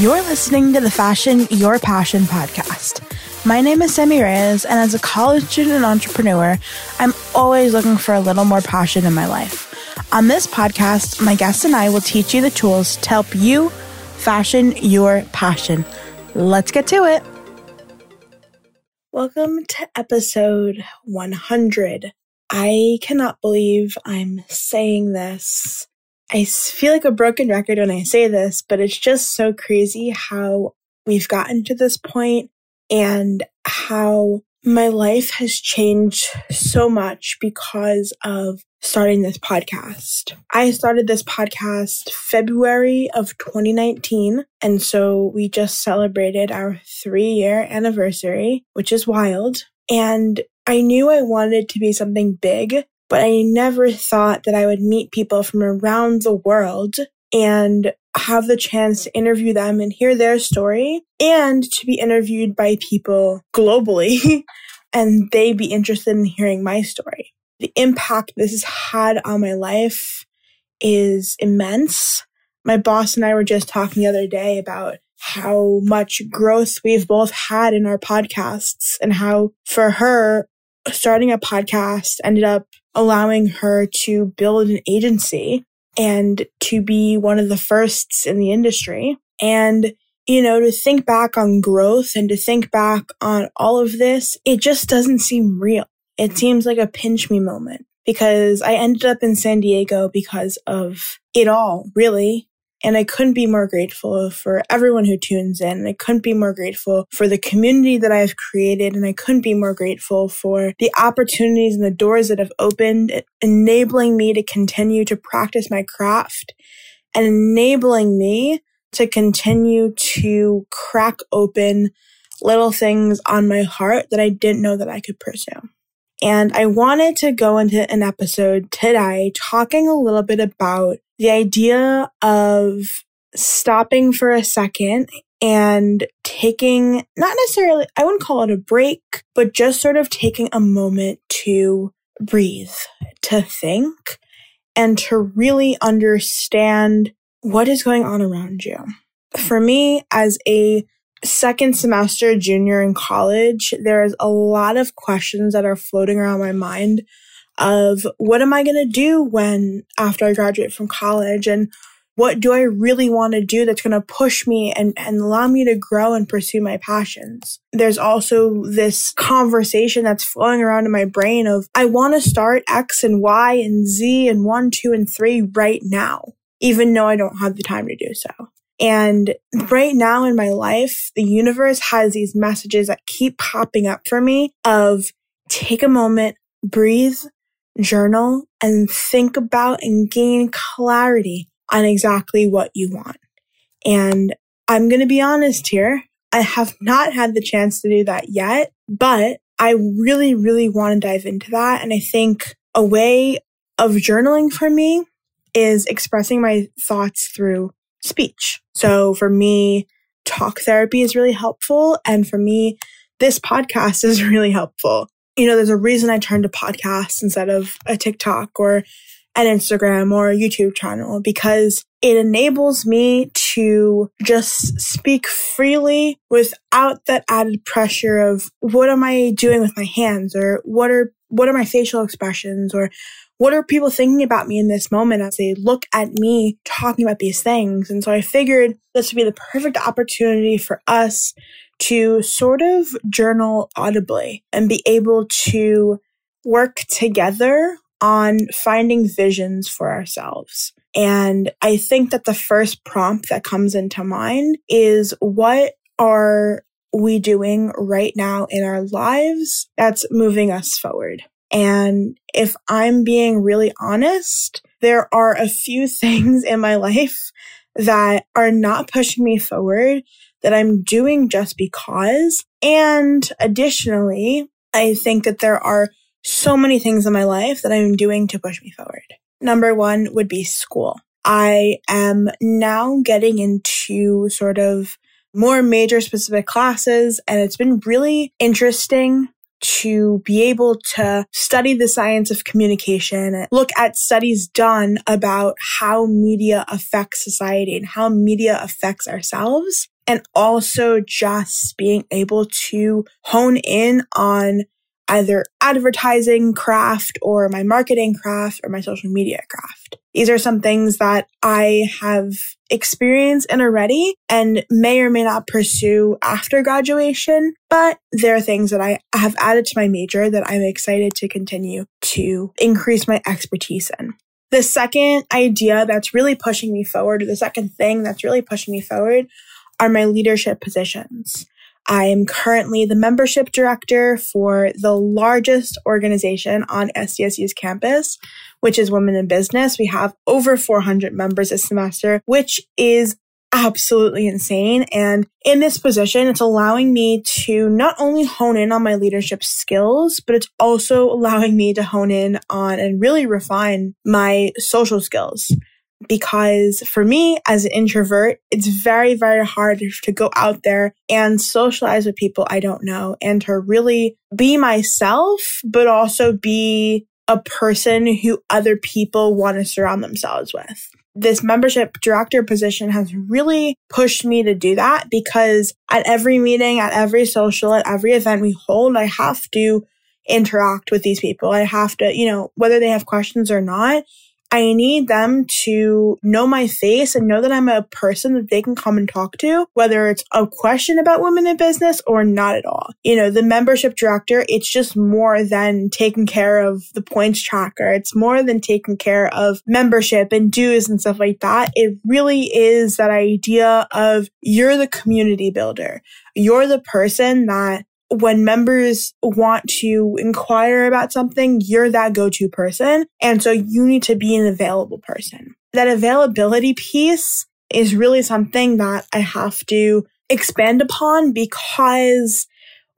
You're listening to the Fashion Your Passion podcast. My name is Sammy Reyes, and as a college student and entrepreneur, I'm always looking for a little more passion in my life. On this podcast, my guests and I will teach you the tools to help you fashion your passion. Let's get to it. Welcome to episode 100. I cannot believe I'm saying this I feel like a broken record when I say this, but it's just so crazy how we've gotten to this point and how my life has changed so much because of starting this podcast. I started this podcast February of 2019. And so we just celebrated our three year anniversary, which is wild. And I knew I wanted to be something big but I never thought that I would meet people from around the world and have the chance to interview them and hear their story and to be interviewed by people globally and they be interested in hearing my story. The impact this has had on my life is immense. My boss and I were just talking the other day about how much growth we've both had in our podcasts and how for her starting a podcast ended up allowing her to build an agency and to be one of the firsts in the industry. And, you know, to think back on growth and to think back on all of this, it just doesn't seem real. It seems like a pinch me moment because I ended up in San Diego because of it all, really. And I couldn't be more grateful for everyone who tunes in. I couldn't be more grateful for the community that I've created. And I couldn't be more grateful for the opportunities and the doors that have opened, enabling me to continue to practice my craft and enabling me to continue to crack open little things on my heart that I didn't know that I could pursue. And I wanted to go into an episode today talking a little bit about the idea of stopping for a second and taking not necessarily, I wouldn't call it a break, but just sort of taking a moment to breathe, to think, and to really understand what is going on around you. For me, as a second semester junior in college, there's a lot of questions that are floating around my mind of what am I going to do when after I graduate from college and what do I really want to do that's going to push me and, and allow me to grow and pursue my passions? There's also this conversation that's flowing around in my brain of I want to start X and Y and Z and one, two, and three right now, even though I don't have the time to do so. And right now in my life, the universe has these messages that keep popping up for me of take a moment, breathe, journal, and think about and gain clarity on exactly what you want. And I'm going to be honest here. I have not had the chance to do that yet, but I really, really want to dive into that. And I think a way of journaling for me is expressing my thoughts through speech. So for me, talk therapy is really helpful. And for me, this podcast is really helpful. You know, there's a reason I turned to podcasts instead of a TikTok or an Instagram or a YouTube channel because it enables me to just speak freely without that added pressure of what am I doing with my hands or what are what are my facial expressions or what are people thinking about me in this moment as they look at me talking about these things? And so I figured this would be the perfect opportunity for us to sort of journal audibly and be able to work together on finding visions for ourselves. And I think that the first prompt that comes into mind is what are we doing right now in our lives that's moving us forward? And if I'm being really honest, there are a few things in my life that are not pushing me forward that I'm doing just because. And additionally, I think that there are so many things in my life that I'm doing to push me forward. Number one would be school. I am now getting into sort of more major specific classes and it's been really interesting to be able to study the science of communication, look at studies done about how media affects society and how media affects ourselves. And also just being able to hone in on either advertising craft or my marketing craft or my social media craft. These are some things that I have experienced in already and may or may not pursue after graduation, but there are things that I have added to my major that I'm excited to continue to increase my expertise in. The second idea that's really pushing me forward, or the second thing that's really pushing me forward, are my leadership positions. I am currently the membership director for the largest organization on SDSU's campus, which is Women in Business. We have over 400 members this semester, which is absolutely insane. And in this position, it's allowing me to not only hone in on my leadership skills, but it's also allowing me to hone in on and really refine my social skills because for me as an introvert, it's very, very hard to go out there and socialize with people I don't know and to really be myself, but also be a person who other people want to surround themselves with. This membership director position has really pushed me to do that because at every meeting, at every social, at every event we hold, I have to interact with these people. I have to, you know, whether they have questions or not, I need them to know my face and know that I'm a person that they can come and talk to, whether it's a question about women in business or not at all. You know, the membership director, it's just more than taking care of the points tracker. It's more than taking care of membership and dues and stuff like that. It really is that idea of you're the community builder. You're the person that when members want to inquire about something, you're that go-to person. And so you need to be an available person. That availability piece is really something that I have to expand upon because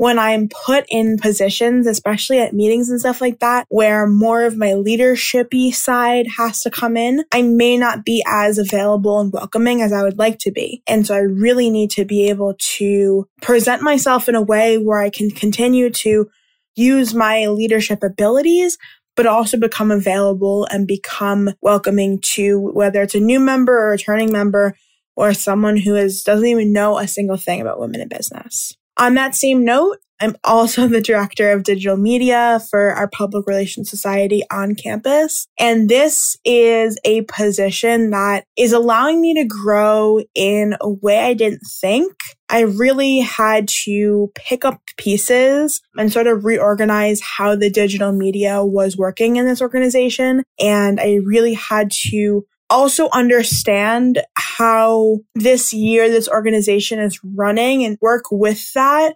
when I'm put in positions, especially at meetings and stuff like that, where more of my leadershipy side has to come in, I may not be as available and welcoming as I would like to be. And so I really need to be able to present myself in a way where I can continue to use my leadership abilities, but also become available and become welcoming to whether it's a new member or a returning member or someone who is doesn't even know a single thing about women in business. On that same note, I'm also the director of digital media for our public relations society on campus. And this is a position that is allowing me to grow in a way I didn't think. I really had to pick up pieces and sort of reorganize how the digital media was working in this organization. And I really had to also understand how this year this organization is running and work with that,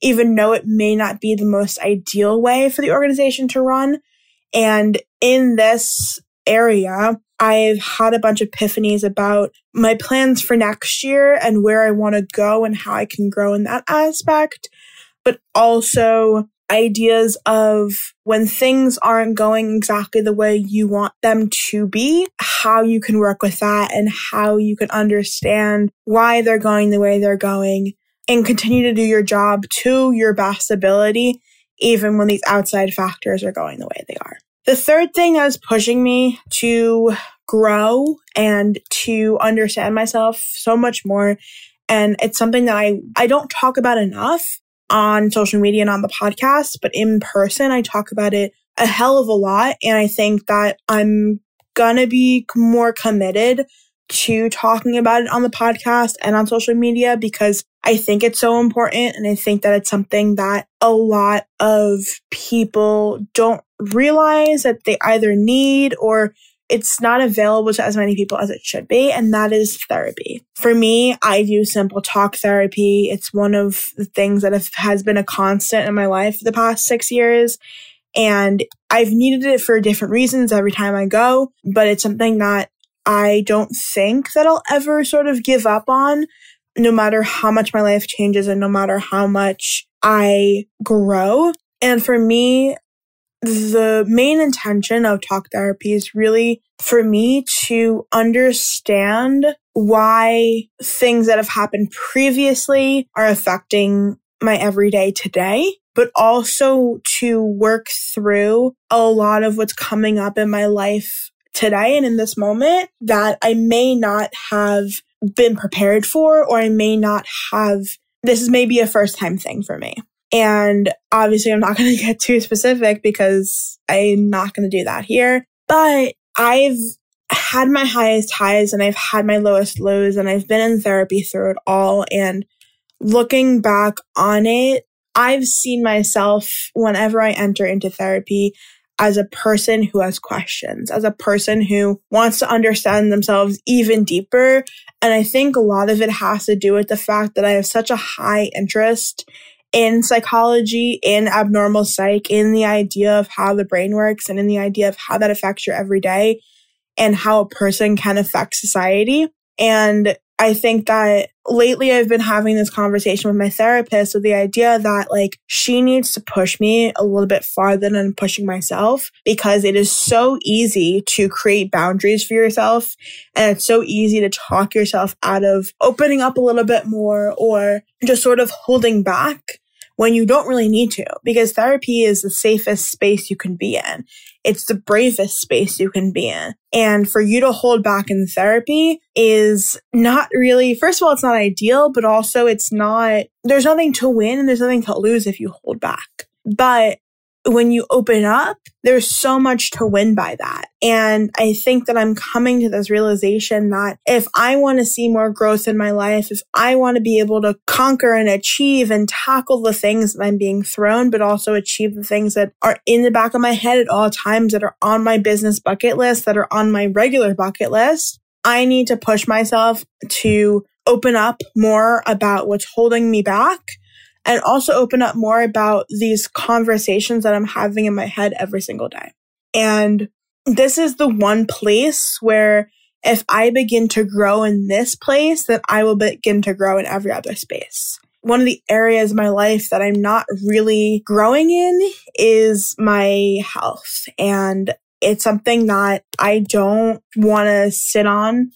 even though it may not be the most ideal way for the organization to run. And in this area, I've had a bunch of epiphanies about my plans for next year and where I want to go and how I can grow in that aspect, but also ideas of when things aren't going exactly the way you want them to be, how you can work with that and how you can understand why they're going the way they're going and continue to do your job to your best ability, even when these outside factors are going the way they are. The third thing that is pushing me to grow and to understand myself so much more and it's something that I, I don't talk about enough on social media and on the podcast, but in person, I talk about it a hell of a lot. And I think that I'm gonna be more committed to talking about it on the podcast and on social media because I think it's so important. And I think that it's something that a lot of people don't realize that they either need or it's not available to as many people as it should be, and that is therapy. For me, I do simple talk therapy. It's one of the things that have, has been a constant in my life the past six years. And I've needed it for different reasons every time I go, but it's something that I don't think that I'll ever sort of give up on, no matter how much my life changes and no matter how much I grow. And for me, the main intention of talk therapy is really for me to understand why things that have happened previously are affecting my everyday today, but also to work through a lot of what's coming up in my life today and in this moment that I may not have been prepared for, or I may not have. This is maybe a first time thing for me. And obviously, I'm not going to get too specific because I'm not going to do that here. But I've had my highest highs and I've had my lowest lows, and I've been in therapy through it all. And looking back on it, I've seen myself whenever I enter into therapy as a person who has questions, as a person who wants to understand themselves even deeper. And I think a lot of it has to do with the fact that I have such a high interest in psychology, in abnormal psych, in the idea of how the brain works and in the idea of how that affects your everyday and how a person can affect society. And I think that lately I've been having this conversation with my therapist with the idea that like she needs to push me a little bit farther than pushing myself because it is so easy to create boundaries for yourself and it's so easy to talk yourself out of opening up a little bit more or just sort of holding back when you don't really need to because therapy is the safest space you can be in. It's the bravest space you can be in. And for you to hold back in therapy is not really, first of all, it's not ideal, but also it's not, there's nothing to win and there's nothing to lose if you hold back. But when you open up, there's so much to win by that. And I think that I'm coming to this realization that if I want to see more growth in my life, if I want to be able to conquer and achieve and tackle the things that I'm being thrown, but also achieve the things that are in the back of my head at all times that are on my business bucket list, that are on my regular bucket list, I need to push myself to open up more about what's holding me back and also open up more about these conversations that I'm having in my head every single day. And this is the one place where if I begin to grow in this place, then I will begin to grow in every other space. One of the areas of my life that I'm not really growing in is my health. And it's something that I don't want to sit on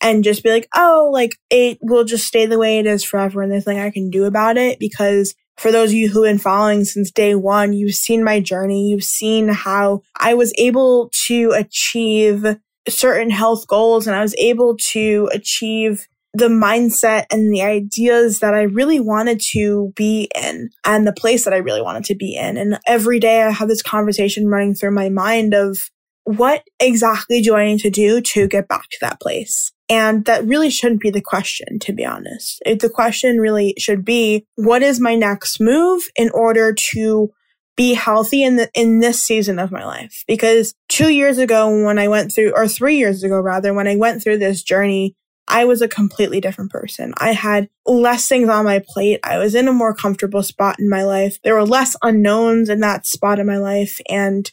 and just be like, oh, like it will just stay the way it is forever and there's nothing I can do about it. Because for those of you who have been following since day one, you've seen my journey. You've seen how I was able to achieve certain health goals and I was able to achieve the mindset and the ideas that I really wanted to be in and the place that I really wanted to be in. And every day I have this conversation running through my mind of what exactly do I need to do to get back to that place? And that really shouldn't be the question, to be honest. the question really should be, what is my next move in order to be healthy in the, in this season of my life? Because two years ago, when I went through, or three years ago rather, when I went through this journey, I was a completely different person. I had less things on my plate. I was in a more comfortable spot in my life. There were less unknowns in that spot in my life. And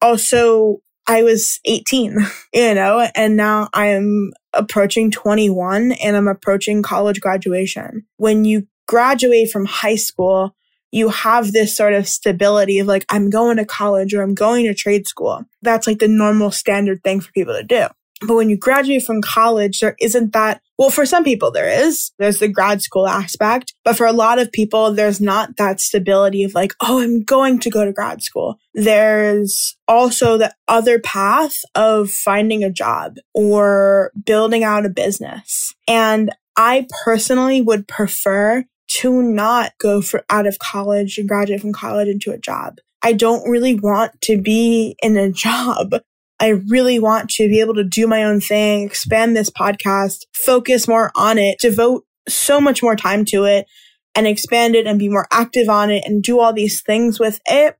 also I was 18, you know, and now I am approaching 21 and I'm approaching college graduation. When you graduate from high school, you have this sort of stability of like, I'm going to college or I'm going to trade school. That's like the normal standard thing for people to do. But when you graduate from college, there isn't that. Well, for some people, there is. There's the grad school aspect. But for a lot of people, there's not that stability of like, oh, I'm going to go to grad school. There's also the other path of finding a job or building out a business. And I personally would prefer to not go for out of college and graduate from college into a job. I don't really want to be in a job. I really want to be able to do my own thing, expand this podcast, focus more on it, devote so much more time to it and expand it and be more active on it and do all these things with it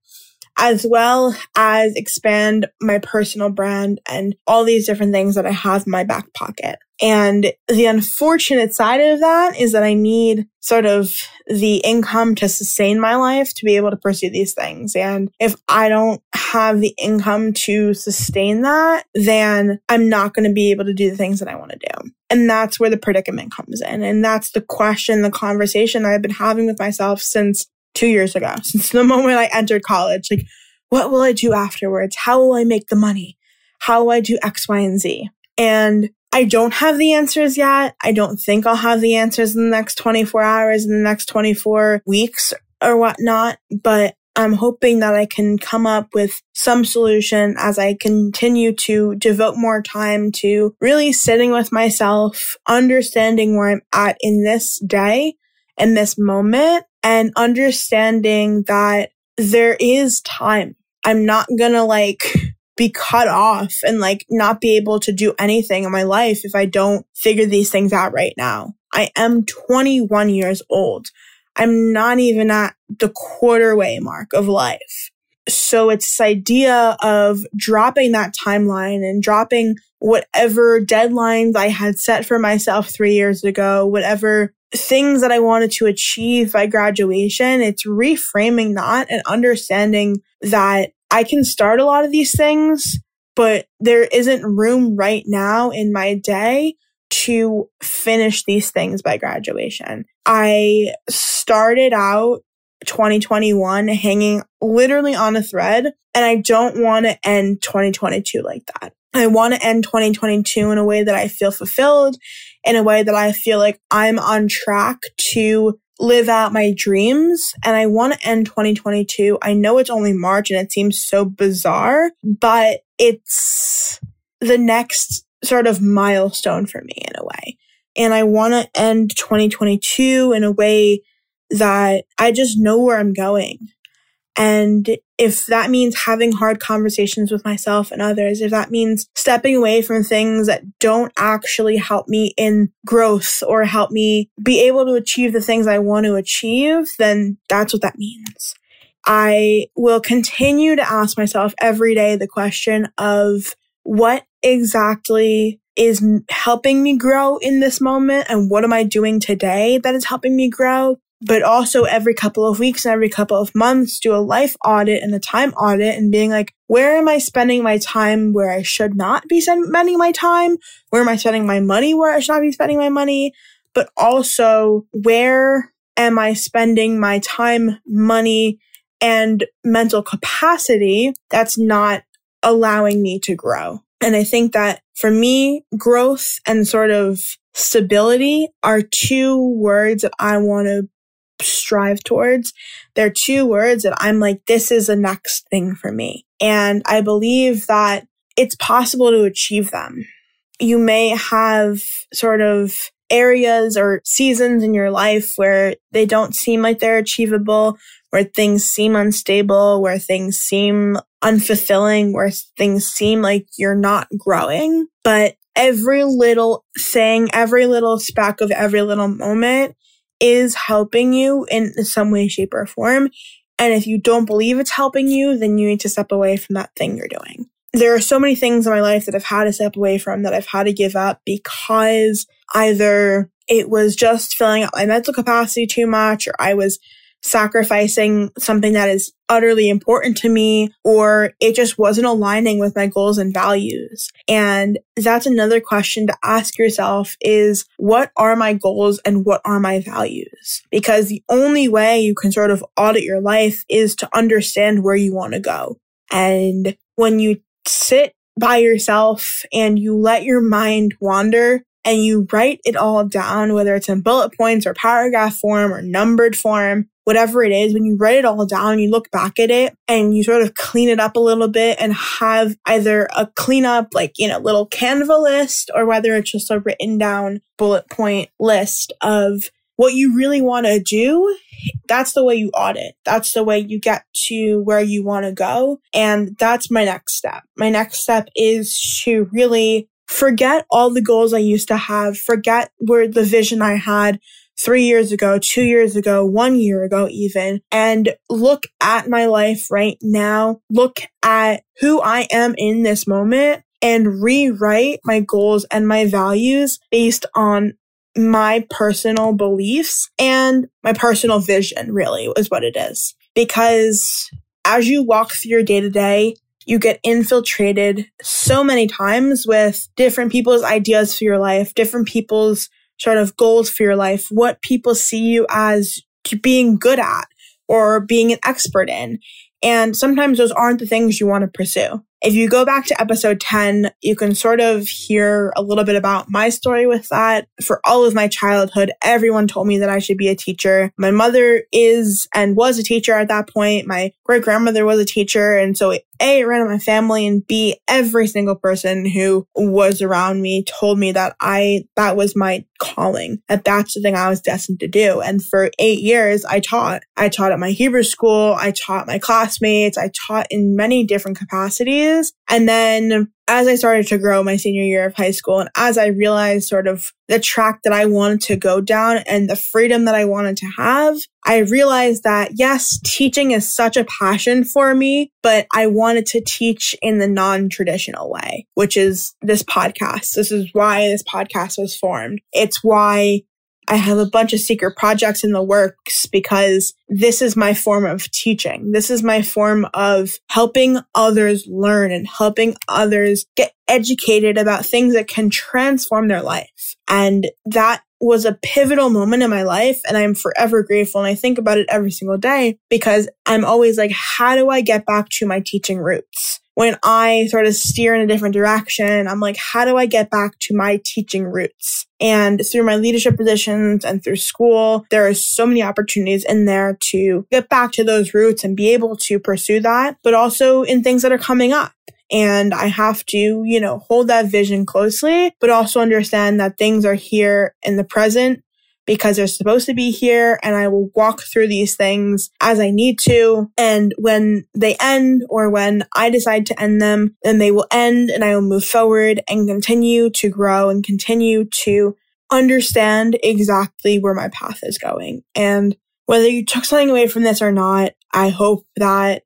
as well as expand my personal brand and all these different things that I have in my back pocket. And the unfortunate side of that is that I need sort of the income to sustain my life to be able to pursue these things. And if I don't have the income to sustain that, then I'm not going to be able to do the things that I want to do. And that's where the predicament comes in. And that's the question, the conversation I've been having with myself since two years ago, since the moment I entered college. Like, what will I do afterwards? How will I make the money? How will I do X, Y, and Z? And I don't have the answers yet. I don't think I'll have the answers in the next 24 hours, in the next 24 weeks or whatnot. But I'm hoping that I can come up with some solution as I continue to devote more time to really sitting with myself, understanding where I'm at in this day in this moment and understanding that there is time. I'm not gonna like be cut off and like not be able to do anything in my life if I don't figure these things out right now. I am 21 years old. I'm not even at the quarter way mark of life. So it's this idea of dropping that timeline and dropping whatever deadlines I had set for myself three years ago, whatever things that I wanted to achieve by graduation. It's reframing that and understanding that I can start a lot of these things, but there isn't room right now in my day to finish these things by graduation. I started out 2021 hanging literally on a thread, and I don't want to end 2022 like that. I want to end 2022 in a way that I feel fulfilled, in a way that I feel like I'm on track to live out my dreams. And I want to end 2022. I know it's only March and it seems so bizarre, but it's the next sort of milestone for me in a way. And I want to end 2022 in a way that I just know where I'm going. And if that means having hard conversations with myself and others, if that means stepping away from things that don't actually help me in growth or help me be able to achieve the things I want to achieve, then that's what that means. I will continue to ask myself every day the question of what exactly is helping me grow in this moment and what am I doing today that is helping me grow? but also every couple of weeks and every couple of months do a life audit and a time audit and being like, where am I spending my time where I should not be spending my time? Where am I spending my money where I should not be spending my money? But also, where am I spending my time, money, and mental capacity that's not allowing me to grow? And I think that for me, growth and sort of stability are two words that I want to strive towards. They're two words that I'm like, this is the next thing for me. And I believe that it's possible to achieve them. You may have sort of areas or seasons in your life where they don't seem like they're achievable, where things seem unstable, where things seem unfulfilling, where things seem like you're not growing. But every little thing, every little speck of every little moment is helping you in some way, shape, or form. And if you don't believe it's helping you, then you need to step away from that thing you're doing. There are so many things in my life that I've had to step away from, that I've had to give up because either it was just filling up my mental capacity too much, or I was sacrificing something that is utterly important to me, or it just wasn't aligning with my goals and values. And that's another question to ask yourself is what are my goals and what are my values? Because the only way you can sort of audit your life is to understand where you want to go. And when you sit by yourself and you let your mind wander, and you write it all down, whether it's in bullet points or paragraph form or numbered form, whatever it is, when you write it all down, you look back at it and you sort of clean it up a little bit and have either a cleanup, like, you know, little Canva list or whether it's just a written down bullet point list of what you really want to do. That's the way you audit. That's the way you get to where you want to go. And that's my next step. My next step is to really forget all the goals I used to have, forget where the vision I had three years ago, two years ago, one year ago, even, and look at my life right now, look at who I am in this moment and rewrite my goals and my values based on my personal beliefs and my personal vision, really, is what it is. Because as you walk through your day to day, you get infiltrated so many times with different people's ideas for your life, different people's sort of goals for your life, what people see you as being good at or being an expert in. And sometimes those aren't the things you want to pursue. If you go back to episode 10, you can sort of hear a little bit about my story with that. For all of my childhood, everyone told me that I should be a teacher. My mother is and was a teacher at that point. My great grandmother was a teacher. And so a, it ran in my family and B, every single person who was around me told me that I, that was my calling, that that's the thing I was destined to do. And for eight years, I taught. I taught at my Hebrew school. I taught my classmates. I taught in many different capacities. And then as I started to grow my senior year of high school and as I realized sort of the track that I wanted to go down and the freedom that I wanted to have, I realized that yes, teaching is such a passion for me, but I wanted to teach in the non-traditional way, which is this podcast. This is why this podcast was formed. It's why I have a bunch of secret projects in the works because this is my form of teaching. This is my form of helping others learn and helping others get educated about things that can transform their life. And that was a pivotal moment in my life and I'm forever grateful. And I think about it every single day because I'm always like, how do I get back to my teaching roots? When I sort of steer in a different direction, I'm like, how do I get back to my teaching roots? And through my leadership positions and through school, there are so many opportunities in there to get back to those roots and be able to pursue that, but also in things that are coming up. And I have to, you know, hold that vision closely, but also understand that things are here in the present because they're supposed to be here and I will walk through these things as I need to. And when they end or when I decide to end them, then they will end and I will move forward and continue to grow and continue to understand exactly where my path is going. And whether you took something away from this or not, I hope that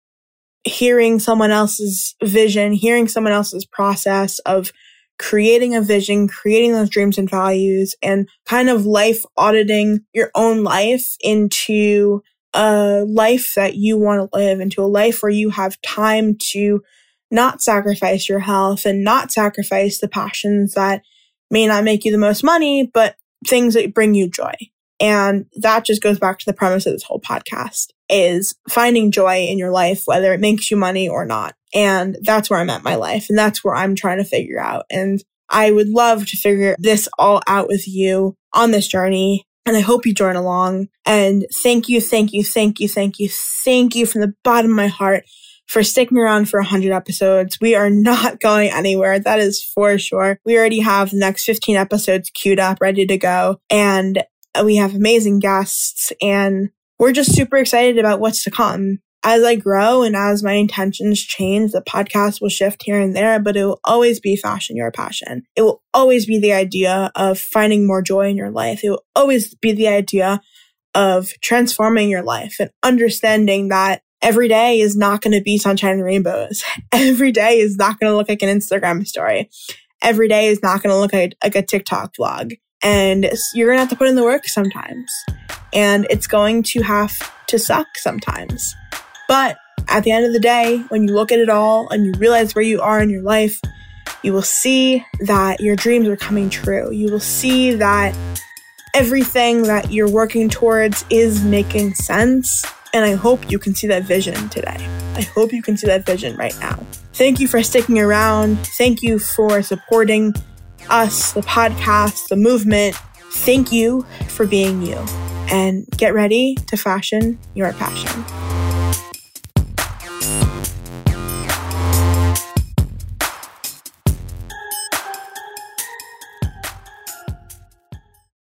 hearing someone else's vision, hearing someone else's process of creating a vision, creating those dreams and values and kind of life auditing your own life into a life that you want to live, into a life where you have time to not sacrifice your health and not sacrifice the passions that may not make you the most money, but things that bring you joy. And that just goes back to the premise of this whole podcast is finding joy in your life, whether it makes you money or not. And that's where I'm at my life. And that's where I'm trying to figure out. And I would love to figure this all out with you on this journey. And I hope you join along. And thank you, thank you, thank you, thank you, thank you from the bottom of my heart for sticking around for 100 episodes. We are not going anywhere. That is for sure. We already have the next 15 episodes queued up, ready to go. And we have amazing guests and we're just super excited about what's to come. As I grow and as my intentions change, the podcast will shift here and there, but it will always be fashion your passion. It will always be the idea of finding more joy in your life. It will always be the idea of transforming your life and understanding that every day is not going to be sunshine and rainbows. Every day is not going to look like an Instagram story. Every day is not going to look like, like a TikTok vlog and you're going to have to put in the work sometimes. And it's going to have to suck sometimes. But at the end of the day, when you look at it all and you realize where you are in your life, you will see that your dreams are coming true. You will see that everything that you're working towards is making sense. And I hope you can see that vision today. I hope you can see that vision right now. Thank you for sticking around. Thank you for supporting us, the podcast, the movement. Thank you for being you and get ready to fashion your passion.